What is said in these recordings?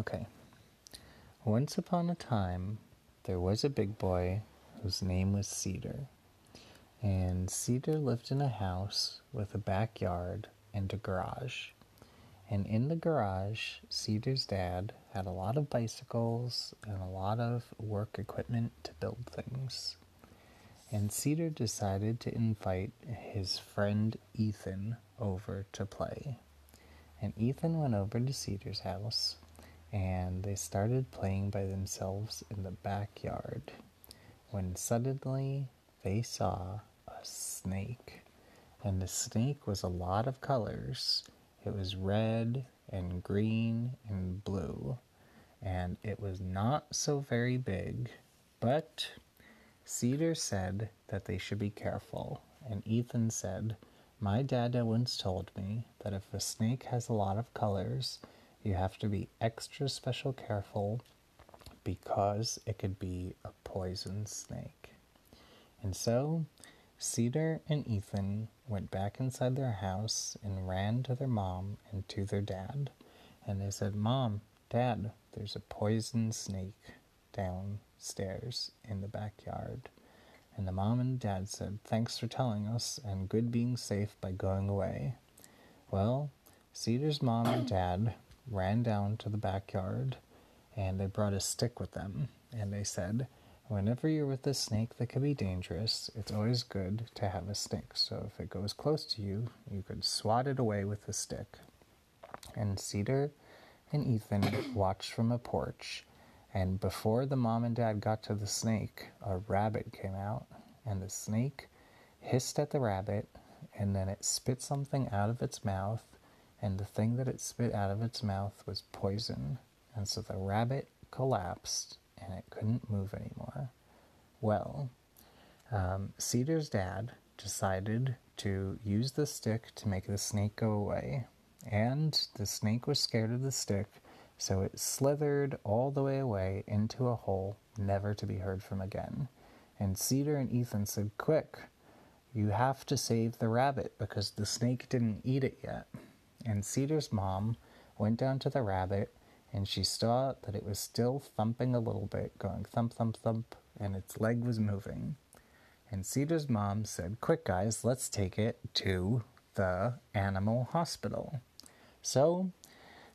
Okay. Once upon a time, there was a big boy whose name was Cedar. And Cedar lived in a house with a backyard and a garage. And in the garage, Cedar's dad had a lot of bicycles and a lot of work equipment to build things. And Cedar decided to invite his friend Ethan over to play. And Ethan went over to Cedar's house and they started playing by themselves in the backyard when suddenly they saw a snake. And the snake was a lot of colors. It was red and green and blue. And it was not so very big, but Cedar said that they should be careful. And Ethan said, My dad once told me that if a snake has a lot of colors, you have to be extra special careful because it could be a poison snake. And so Cedar and Ethan went back inside their house and ran to their mom and to their dad. And they said, Mom, Dad, there's a poison snake downstairs in the backyard. And the mom and dad said, Thanks for telling us, and good being safe by going away. Well, Cedar's mom and dad ran down to the backyard and they brought a stick with them. And they said, Whenever you're with a snake that could be dangerous, it's always good to have a stick. So if it goes close to you, you could swat it away with a stick. And Cedar and Ethan watched from a porch. And before the mom and dad got to the snake, a rabbit came out. And the snake hissed at the rabbit, and then it spit something out of its mouth and the thing that it spit out of its mouth was poison, and so the rabbit collapsed and it couldn't move anymore. Well, um, Cedar's dad decided to use the stick to make the snake go away, and the snake was scared of the stick, so it slithered all the way away into a hole, never to be heard from again. And Cedar and Ethan said, Quick, you have to save the rabbit because the snake didn't eat it yet and Cedar's mom went down to the rabbit and she saw that it was still thumping a little bit, going thump, thump, thump, and its leg was moving. And Cedar's mom said, Quick, guys, let's take it to the animal hospital. So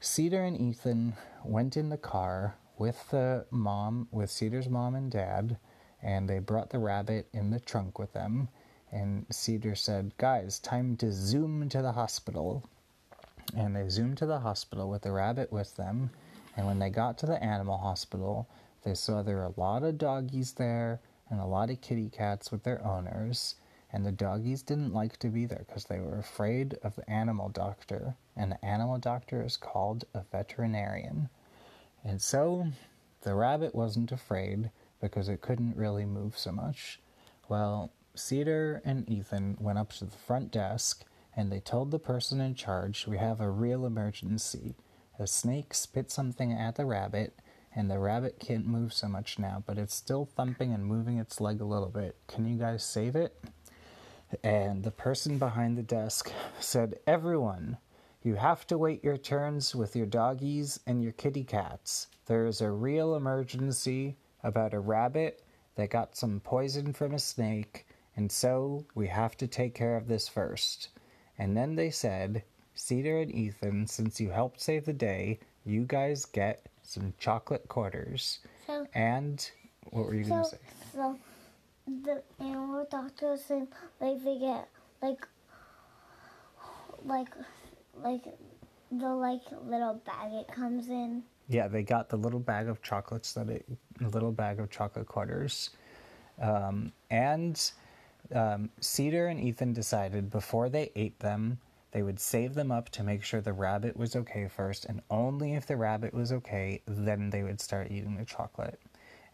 Cedar and Ethan went in the car with the mom, with Cedar's mom and dad, and they brought the rabbit in the trunk with them. And Cedar said, Guys, time to zoom to the hospital and they zoomed to the hospital with the rabbit with them. And when they got to the animal hospital, they saw there were a lot of doggies there and a lot of kitty cats with their owners. And the doggies didn't like to be there because they were afraid of the animal doctor. And the animal doctor is called a veterinarian. And so the rabbit wasn't afraid because it couldn't really move so much. Well, Cedar and Ethan went up to the front desk and they told the person in charge, We have a real emergency. A snake spit something at the rabbit, and the rabbit can't move so much now, but it's still thumping and moving its leg a little bit. Can you guys save it? And the person behind the desk said, Everyone, you have to wait your turns with your doggies and your kitty cats. There is a real emergency about a rabbit that got some poison from a snake, and so we have to take care of this first. And then they said, Cedar and Ethan, since you helped save the day, you guys get some chocolate quarters. So, and what were you so, going to say? So the animal doctor said, like, they get, like, like, like, the, like, little bag it comes in. Yeah, they got the little bag of chocolates that it, little bag of chocolate quarters. Um, and um, Cedar and Ethan decided before they ate them, they would save them up to make sure the rabbit was okay first, and only if the rabbit was okay, then they would start eating the chocolate.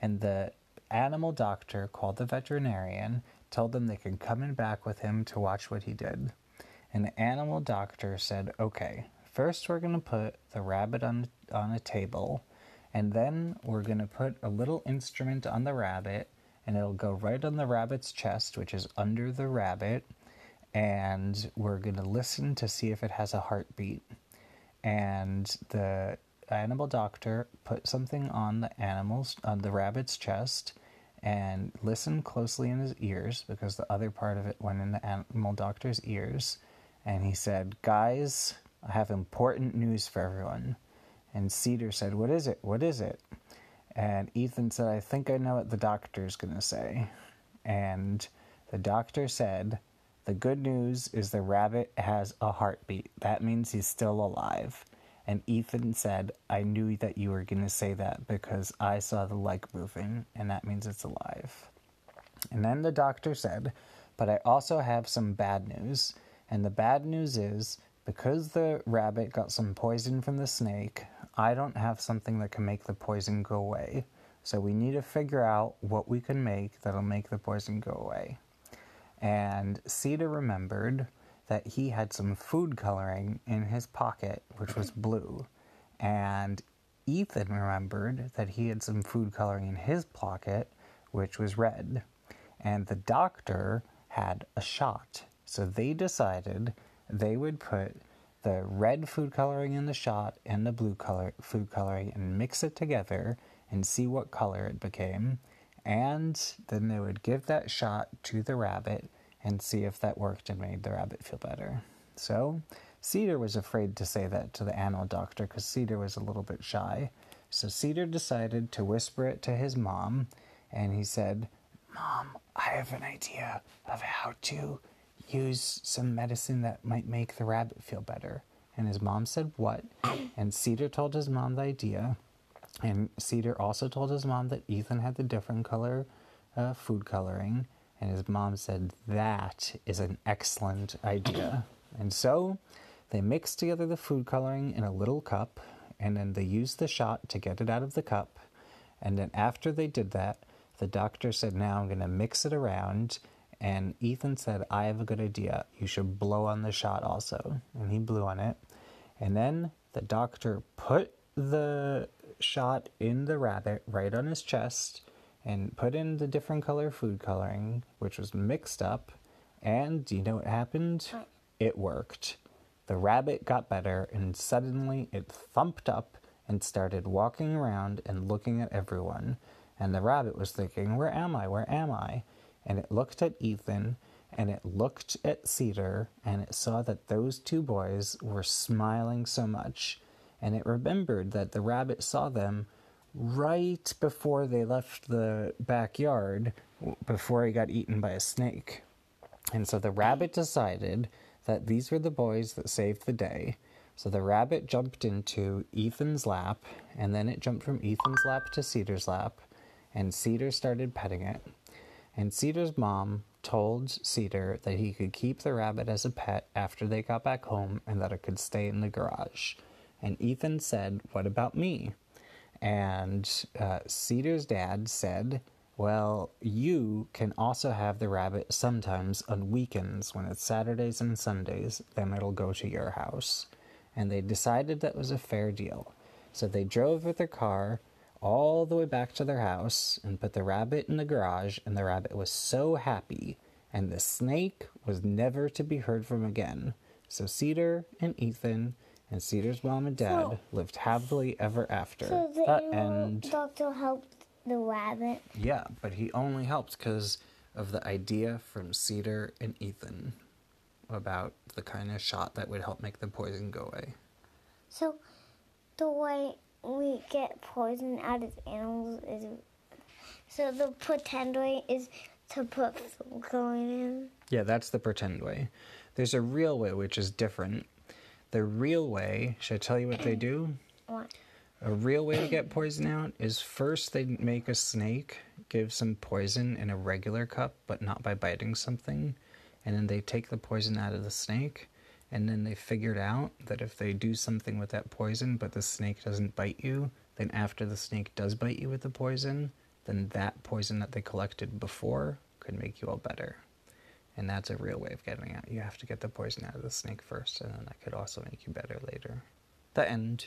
And the animal doctor called the veterinarian, told them they could come in back with him to watch what he did. And the animal doctor said, okay, first we're going to put the rabbit on, on a table, and then we're going to put a little instrument on the rabbit and it'll go right on the rabbit's chest, which is under the rabbit, and we're going to listen to see if it has a heartbeat. And the animal doctor put something on the animal's on the rabbit's chest and listened closely in his ears because the other part of it went in the animal doctor's ears. And he said, Guys, I have important news for everyone. And Cedar said, What is it? What is it? And Ethan said, I think I know what the doctor's going to say. And the doctor said, The good news is the rabbit has a heartbeat. That means he's still alive. And Ethan said, I knew that you were going to say that because I saw the leg moving, and that means it's alive. And then the doctor said, But I also have some bad news. And the bad news is because the rabbit got some poison from the snake, I don't have something that can make the poison go away. So we need to figure out what we can make that'll make the poison go away. And Cedar remembered that he had some food coloring in his pocket, which was blue. And Ethan remembered that he had some food coloring in his pocket, which was red. And the doctor had a shot. So they decided they would put the red food coloring in the shot and the blue color food coloring and mix it together and see what color it became. And then they would give that shot to the rabbit and see if that worked and made the rabbit feel better. So Cedar was afraid to say that to the animal doctor because Cedar was a little bit shy. So Cedar decided to whisper it to his mom, and he said, Mom, I have an idea of how to use some medicine that might make the rabbit feel better. And his mom said, What? And Cedar told his mom the idea. And Cedar also told his mom that Ethan had the different color uh, food coloring. And his mom said, That is an excellent idea. And so they mixed together the food coloring in a little cup, and then they used the shot to get it out of the cup. And then after they did that, the doctor said, Now I'm going to mix it around and Ethan said, I have a good idea. You should blow on the shot also. And he blew on it. And then the doctor put the shot in the rabbit right on his chest and put in the different color food coloring, which was mixed up. And do you know what happened? It worked. The rabbit got better, and suddenly it thumped up and started walking around and looking at everyone. And the rabbit was thinking, Where am I? Where am I? And it looked at Ethan and it looked at Cedar and it saw that those two boys were smiling so much and it remembered that the rabbit saw them right before they left the backyard before he got eaten by a snake. And so the rabbit decided that these were the boys that saved the day. So the rabbit jumped into Ethan's lap, and then it jumped from Ethan's lap to Cedar's lap, and Cedar started petting it. And Cedar's mom told Cedar that he could keep the rabbit as a pet after they got back home and that it could stay in the garage. And Ethan said, What about me? And uh, Cedar's dad said, Well, you can also have the rabbit sometimes on weekends when it's Saturdays and Sundays, then it'll go to your house. And they decided that was a fair deal. So they drove with their car all the way back to their house and put the rabbit in the garage, and the rabbit was so happy, and the snake was never to be heard from again. So Cedar and Ethan and Cedar's mom and dad so, lived happily ever after. So the uh, that end. Doctor helped the rabbit. Yeah, but he only helped because of the idea from Cedar and Ethan about the kind of shot that would help make the poison go away. So the way we get poison out of animals is so the pretend way is to put food coloring in. Yeah, that's the pretend way. There's a real way which is different. The real way, should I tell you what they do? What? A real way to get poison out is first they make a snake give some poison in a regular cup, but not by biting something, and then they take the poison out of the snake and then they figured out that if they do something with that poison but the snake doesn't bite you, then after the snake does bite you with the poison, then that poison that they collected before could make you all better. And that's a real way of getting out. You have to get the poison out of the snake first, and then that could also make you better later. The end.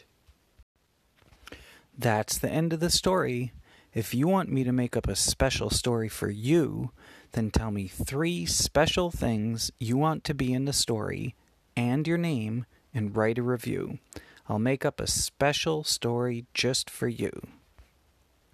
That's the end of the story. If you want me to make up a special story for you, then tell me three special things you want to be in the story and your name and write a review. I'll make up a special story just for you.